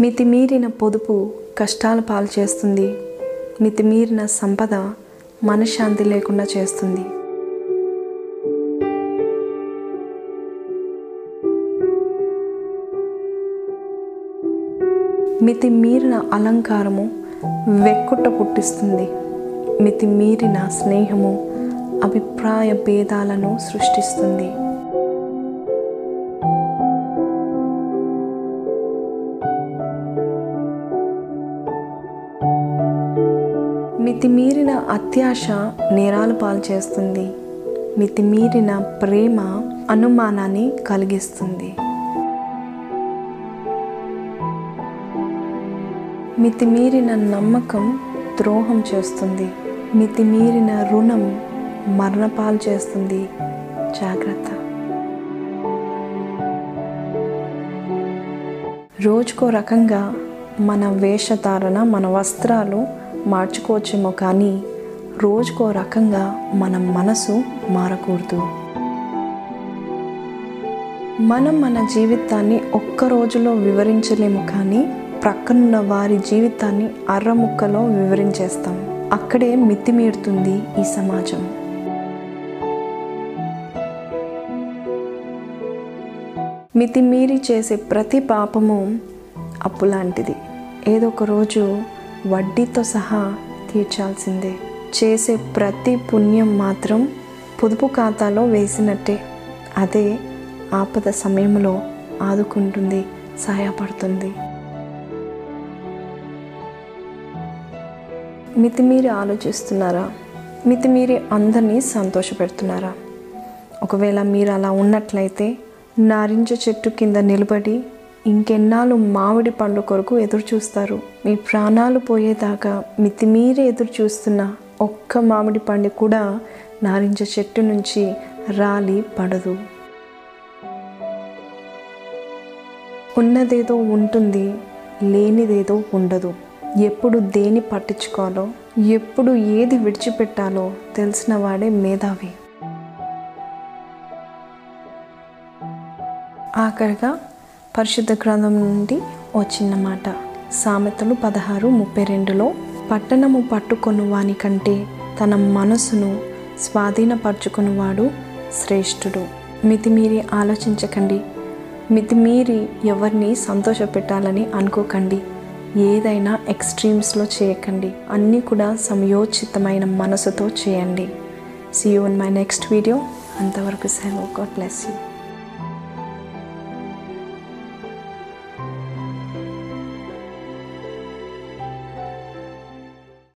మితిమీరిన పొదుపు కష్టాల పాలు చేస్తుంది. మితిమీరిన సంపద మనశ్శాంతి లేకుండా చేస్తుంది. మితిమీరిన అలంకారము వెక్కుట పుట్టిస్తుంది. మితిమీరిన స్నేహము అభిప్రాయ భేదాలను సృష్టిస్తుంది. మితిమీరిన అత్యాశ నేరాలు పాలు చేస్తుంది మితిమీరిన ప్రేమ అనుమానాన్ని కలిగిస్తుంది. మితిమీరిన నమ్మకం ద్రోహం చేస్తుంది. మితిమీరిన రుణం మరణపాలు చేస్తుంది. జాగ్రత్త. రోజుకో రకంగా మన వేషధారణ మన వస్త్రాలు మార్చుకోవచ్చేమో కానీ రోజుకో రకంగా మన మనసు మారకూడదు. మనం మన జీవితాన్ని ఒక్క రోజులో వివరించలేము కానీ ప్రక్కనున్న వారి జీవితాన్ని అర్రముక్కలో వివరించేస్తాం. అక్కడే మితిమీరుతుంది ఈ సమాజం. మితిమీరి చేసే ప్రతి పాపము అప్పులాంటిది. ఏదో ఒక రోజు వడ్డీతో సహా తీర్చాల్సిందే. చేసే ప్రతి పుణ్యం మాత్రం పొదుపు ఖాతాలో వేసినట్టే. అదే ఆపద సమయంలో ఆదుకుంటుంది సహాయపడుతుంది. మితిమీరి ఆలోచిస్తున్నారా? మితిమీరి అందరినీ సంతోషపెడుతున్నారా? ఒకవేళ మీరు అలా ఉన్నట్లయితే నారింజ చెట్టు కింద నిలబడి ఇంకెన్నాళ్ళు మామిడి పండు కొరకు ఎదురు చూస్తారు మీ ప్రాణాలు పోయేదాకా మితిమీరి ఎదురు చూస్తున్న ఒక్క మామిడి పండు కూడా నారింజ చెట్టు నుంచి రాలి పడదు. ఉన్నదేదో ఉంటుంది లేనిదేదో ఉండదు. ఎప్పుడు దేని పట్టించుకోవాలో ఎప్పుడు ఏది విడిచిపెట్టాలో తెలిసిన వాడే మేధావి. ఆఖరిగా పరిశుద్ధ గ్రంథం నుండి ఓ చిన్న మాట. సామెతలు పదహారు ముప్పై రెండులో పట్టణము పట్టుకొని వానికంటే తన మనసును స్వాధీనపరుచుకునివాడు శ్రేష్ఠుడు. మితిమీరి ఆలోచించకండి. మితిమీరి ఎవరిని సంతోషపెట్టాలని అనుకోకండి. ఏదైనా ఎక్స్ట్రీమ్స్లో చేయకండి. అన్నీ కూడా సమయోచితమైన మనసుతో చేయండి. See you in my next video అంతవరకు సెలవు. God bless you